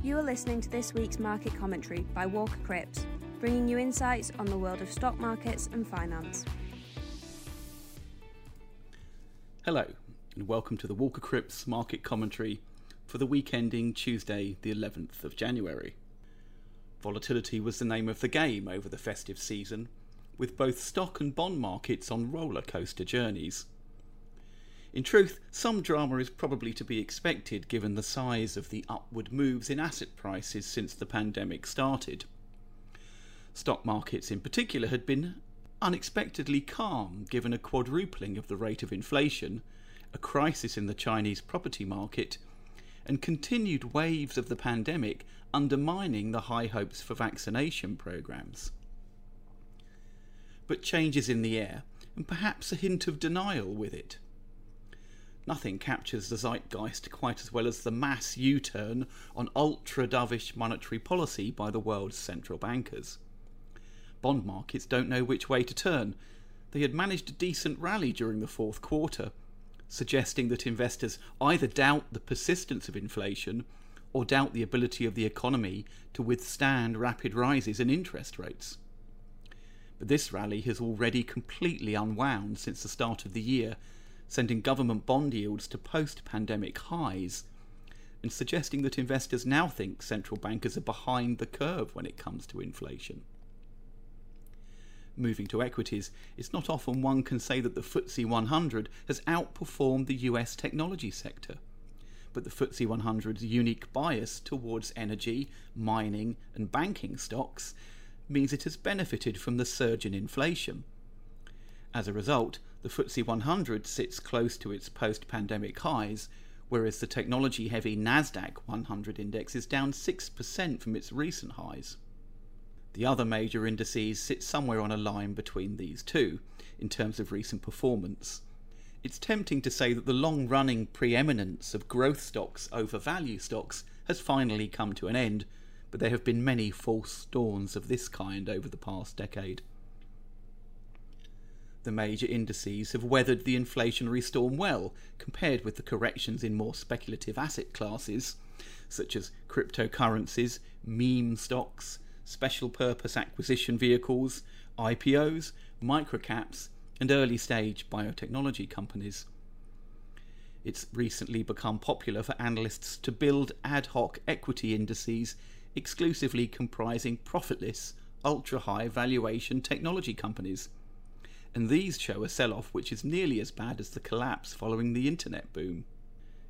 You are listening to this week's market commentary by Walker Cripps, bringing you insights on the world of stock markets and finance. Hello, and welcome to the Walker Cripps market commentary for the week ending Tuesday, the 11th of January. Volatility was the name of the game over the festive season, with both stock and bond markets on roller coaster journeys. In truth, some drama is probably to be expected given the size of the upward moves in asset prices since the pandemic started. Stock markets in particular had been unexpectedly calm given a quadrupling of the rate of inflation, a crisis in the Chinese property market, and continued waves of the pandemic undermining the high hopes for vaccination programs. But changes in the air, and perhaps a hint of denial with it. Nothing captures the zeitgeist quite as well as the mass U turn on ultra dovish monetary policy by the world's central bankers. Bond markets don't know which way to turn. They had managed a decent rally during the fourth quarter, suggesting that investors either doubt the persistence of inflation or doubt the ability of the economy to withstand rapid rises in interest rates. But this rally has already completely unwound since the start of the year sending government bond yields to post pandemic highs, and suggesting that investors now think central bankers are behind the curve when it comes to inflation. Moving to equities, it's not often one can say that the FTSE 100 has outperformed the US technology sector. But the FTSE 100's unique bias towards energy, mining, and banking stocks means it has benefited from the surge in inflation. As a result, the FTSE 100 sits close to its post pandemic highs, whereas the technology heavy NASDAQ 100 index is down 6% from its recent highs. The other major indices sit somewhere on a line between these two in terms of recent performance. It's tempting to say that the long running preeminence of growth stocks over value stocks has finally come to an end, but there have been many false dawns of this kind over the past decade the major indices have weathered the inflationary storm well compared with the corrections in more speculative asset classes, such as cryptocurrencies, meme stocks, special purpose acquisition vehicles, IPOs, microcaps, and early stage biotechnology companies. It's recently become popular for analysts to build ad hoc equity indices exclusively comprising profitless, ultra high valuation technology companies and these show a sell off which is nearly as bad as the collapse following the internet boom.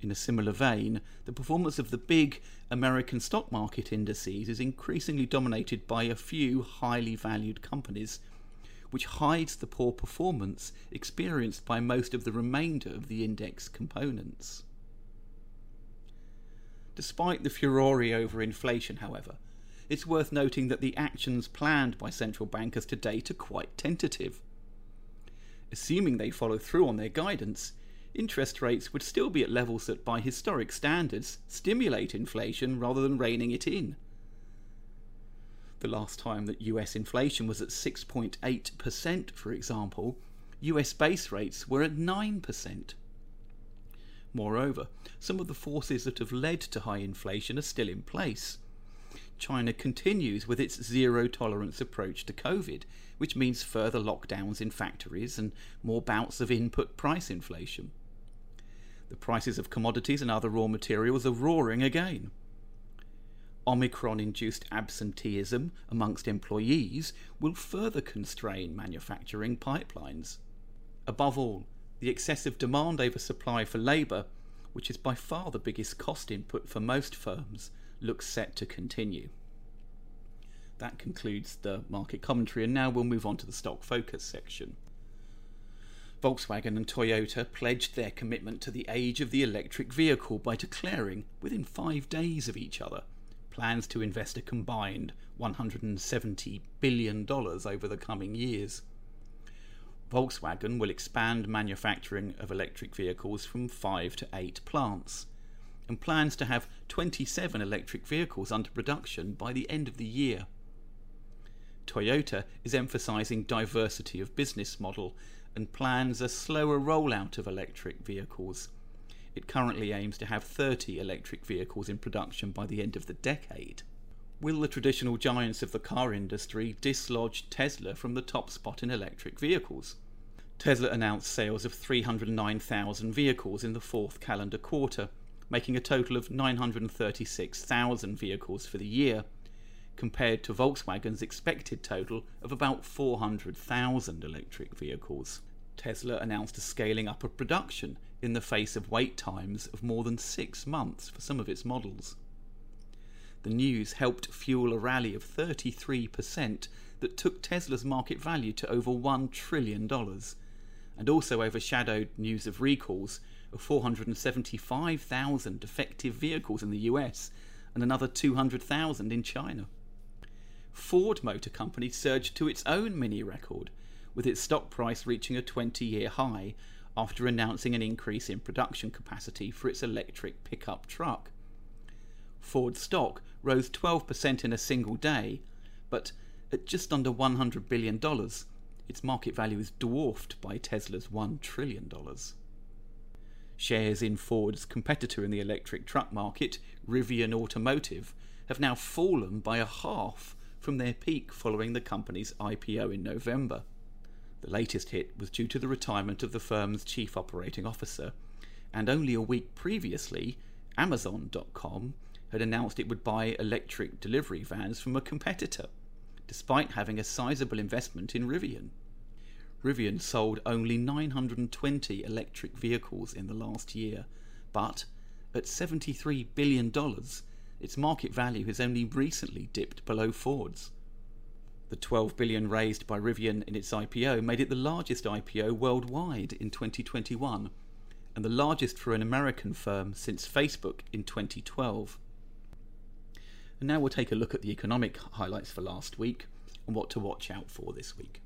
In a similar vein, the performance of the big American stock market indices is increasingly dominated by a few highly valued companies, which hides the poor performance experienced by most of the remainder of the index components. Despite the furore over inflation, however, it's worth noting that the actions planned by central bankers to date are quite tentative assuming they follow through on their guidance, interest rates would still be at levels that, by historic standards, stimulate inflation rather than reining it in. The last time that US inflation was at 6.8%, for example, US base rates were at 9%. Moreover, some of the forces that have led to high inflation are still in place. China continues with its zero tolerance approach to COVID, which means further lockdowns in factories and more bouts of input price inflation. The prices of commodities and other raw materials are roaring again. Omicron induced absenteeism amongst employees will further constrain manufacturing pipelines. Above all, the excessive demand over supply for labour, which is by far the biggest cost input for most firms, looks set to continue. That concludes the market commentary, and now we'll move on to the stock focus section. Volkswagen and Toyota pledged their commitment to the age of the electric vehicle by declaring, within five days of each other, plans to invest a combined $170 billion over the coming years. Volkswagen will expand manufacturing of electric vehicles from five to eight plants and plans to have 27 electric vehicles under production by the end of the year. Toyota is emphasizing diversity of business model and plans a slower rollout of electric vehicles, It currently aims to have 30 electric vehicles in production by the end of the decade. Will the traditional giants of the car industry dislodge Tesla from the top spot in electric vehicles? Tesla announced sales of 309,000 vehicles in the fourth calendar quarter, making a total of 936,000 vehicles for the year, compared to Volkswagen's expected total of about 400,000 electric vehicles. Tesla announced a scaling up of production in the face of wait times of more than six months for some of its models. The news helped fuel a rally of 33% that took Tesla's market value to over $1 trillion, and also overshadowed news of recalls of 475,000 defective vehicles in the US and another 200,000 in China. Ford Motor Company surged to its own mini record, with its stock price reaching a 20 year high after announcing an increase in production capacity for its electric pickup truck. Ford stock rose 12% in a single day, but at just under $100 billion, its market value is dwarfed by Tesla's $1 trillion. Shares in Ford's competitor in the electric truck market, Rivian Automotive, have now fallen by a half from their peak following the company's IPO in November. The latest hit was due to the retirement of the firm's chief operating officer, and only a week previously, Amazon.com had announced it would buy electric delivery vans from a competitor despite having a sizable investment in Rivian. Rivian sold only 920 electric vehicles in the last year, but at $73 billion, its market value has only recently dipped below Ford's. The 12 billion raised by Rivian in its IPO made it the largest IPO worldwide in 2021 and the largest for an American firm since Facebook in 2012. And now we'll take a look at the economic highlights for last week and what to watch out for this week.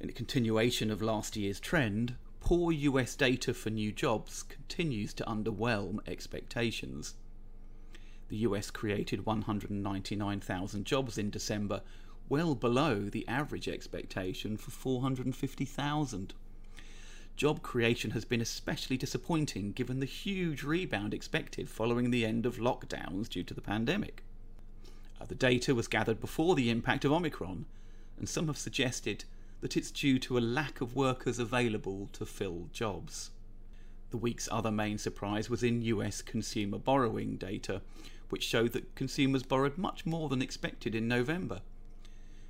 In a continuation of last year's trend, poor US data for new jobs continues to underwhelm expectations. The US created 199,000 jobs in December, well below the average expectation for 450,000 job creation has been especially disappointing given the huge rebound expected following the end of lockdowns due to the pandemic. The data was gathered before the impact of Omicron, and some have suggested that it's due to a lack of workers available to fill jobs. The week's other main surprise was in US consumer borrowing data, which showed that consumers borrowed much more than expected in November.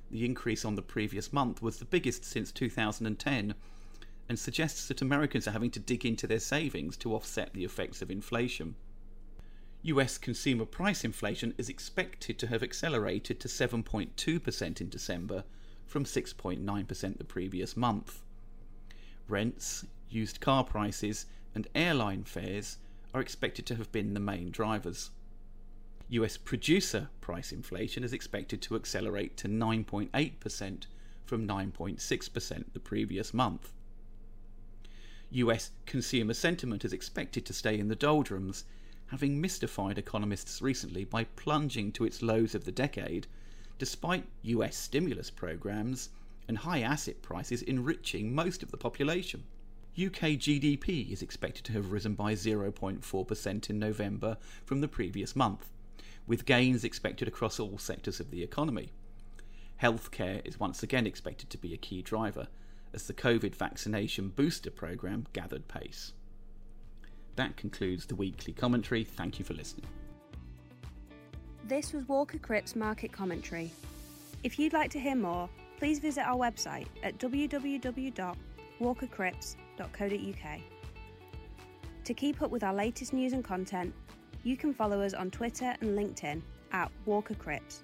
The increase on the previous month was the biggest since 2010 and suggests that Americans are having to dig into their savings to offset the effects of inflation. US consumer price inflation is expected to have accelerated to 7.2% in December from 6.9% the previous month. Rents, used car prices, and airline fares are expected to have been the main drivers. US producer price inflation is expected to accelerate to 9.8% from 9.6% the previous month. US consumer sentiment is expected to stay in the doldrums, having mystified economists recently by plunging to its lows of the decade, despite US stimulus programs and high asset prices enriching most of the population. UK GDP is expected to have risen by 0.4% in November from the previous month, with gains expected across all sectors of the economy. Healthcare is once again expected to be a key driver, as the COVID vaccination booster programme gathered pace. That concludes the weekly commentary. Thank you for listening. This was Walker Cripps Market Commentary. If you'd like to hear more, please visit our website at www.walkercripps.co.uk. To keep up with our latest news and content, you can follow us on Twitter and LinkedIn at Walker Cripps.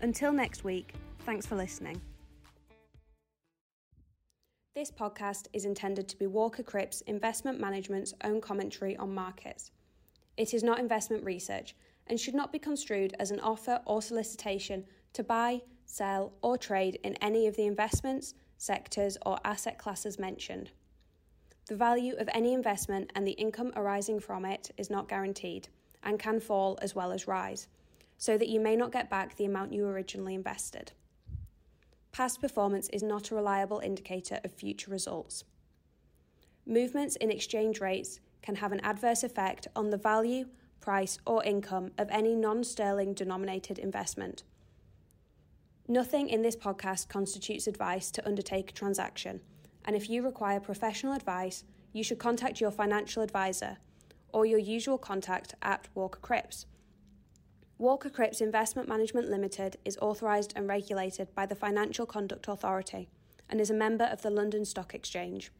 Until next week, thanks for listening. This podcast is intended to be Walker Cripps Investment Management's own commentary on markets. It is not investment research and should not be construed as an offer or solicitation to buy, sell, or trade in any of the investments, sectors, or asset classes mentioned. The value of any investment and the income arising from it is not guaranteed and can fall as well as rise, so that you may not get back the amount you originally invested. Past performance is not a reliable indicator of future results. Movements in exchange rates, can have an adverse effect on the value, price, or income of any non sterling denominated investment. Nothing in this podcast constitutes advice to undertake a transaction, and if you require professional advice, you should contact your financial advisor or your usual contact at Walker Cripps. Walker Cripps Investment Management Limited is authorised and regulated by the Financial Conduct Authority and is a member of the London Stock Exchange.